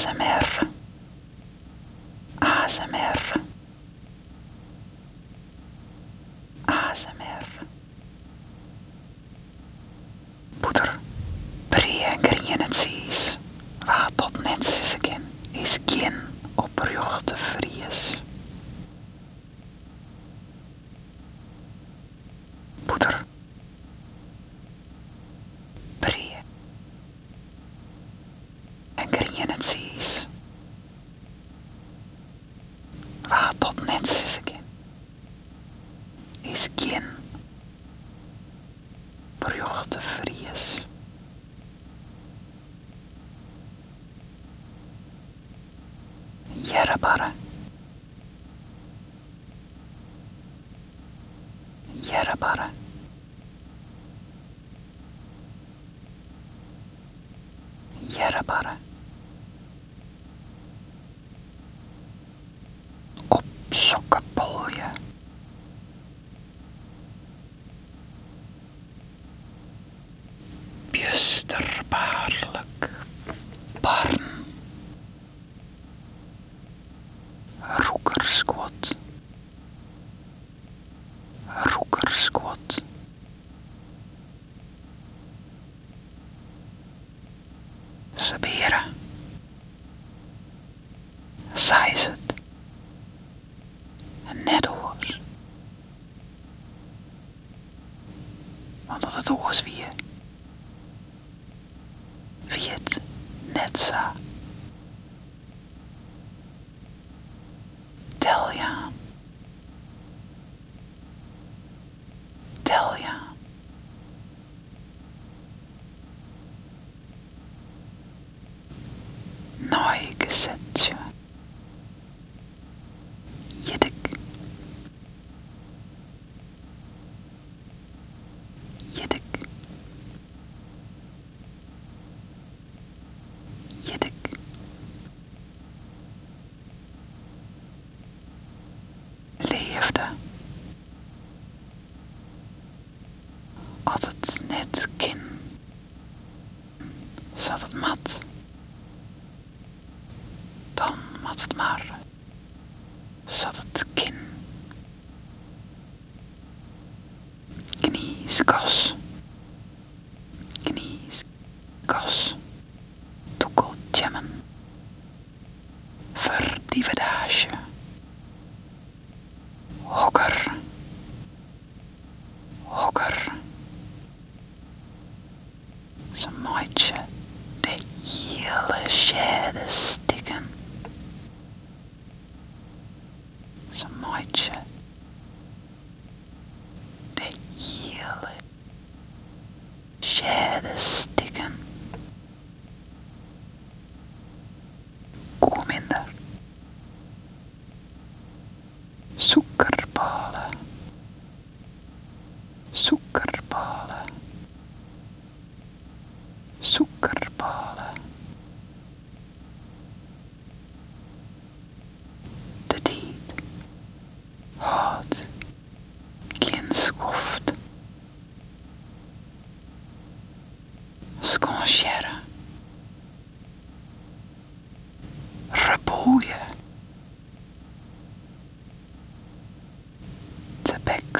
ASMR. ASMR. Grien het zies. Waar tot net is kin te vries. Jerrebare. Jerrebare. Roekerskot. Roekerskot. Sabera. Zij is het. Net hoor. Want dat het oors wie wie het net za. Als het net kin. Zat het mat. Dan mat het maar. Zat het kin. Knies kas. Deutsche.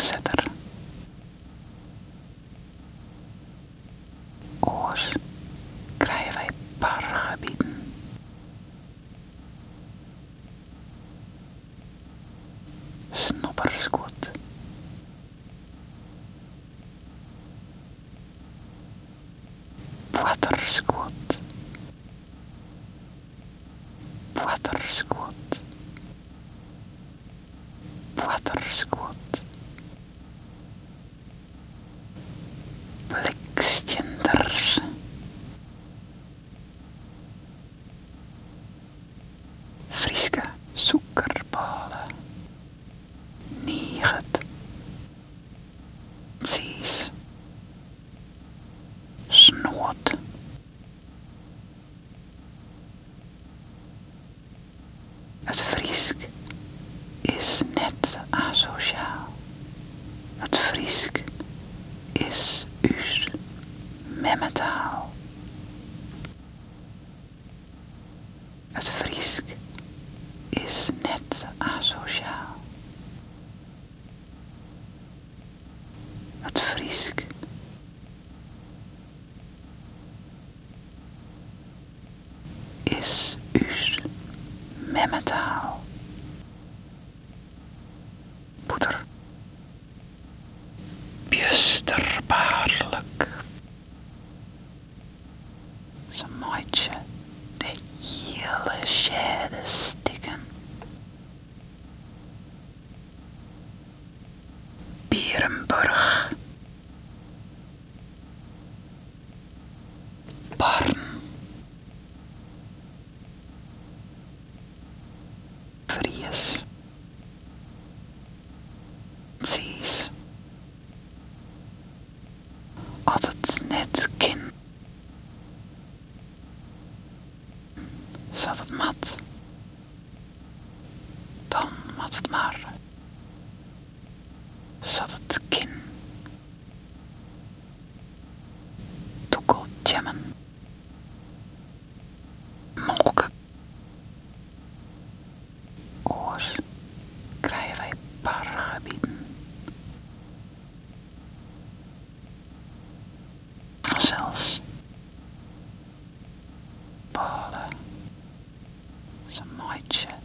De bekzetter. Oors krijgen wij pargebieden. Snopperskot. Friesk is net asociaal. Het Friesk is us memmetaal. Het Friesk is net asociaal. Het Friesk is us memmetaal. Bierenburg. Barn. Vries. Ties. Altijd net some my chair.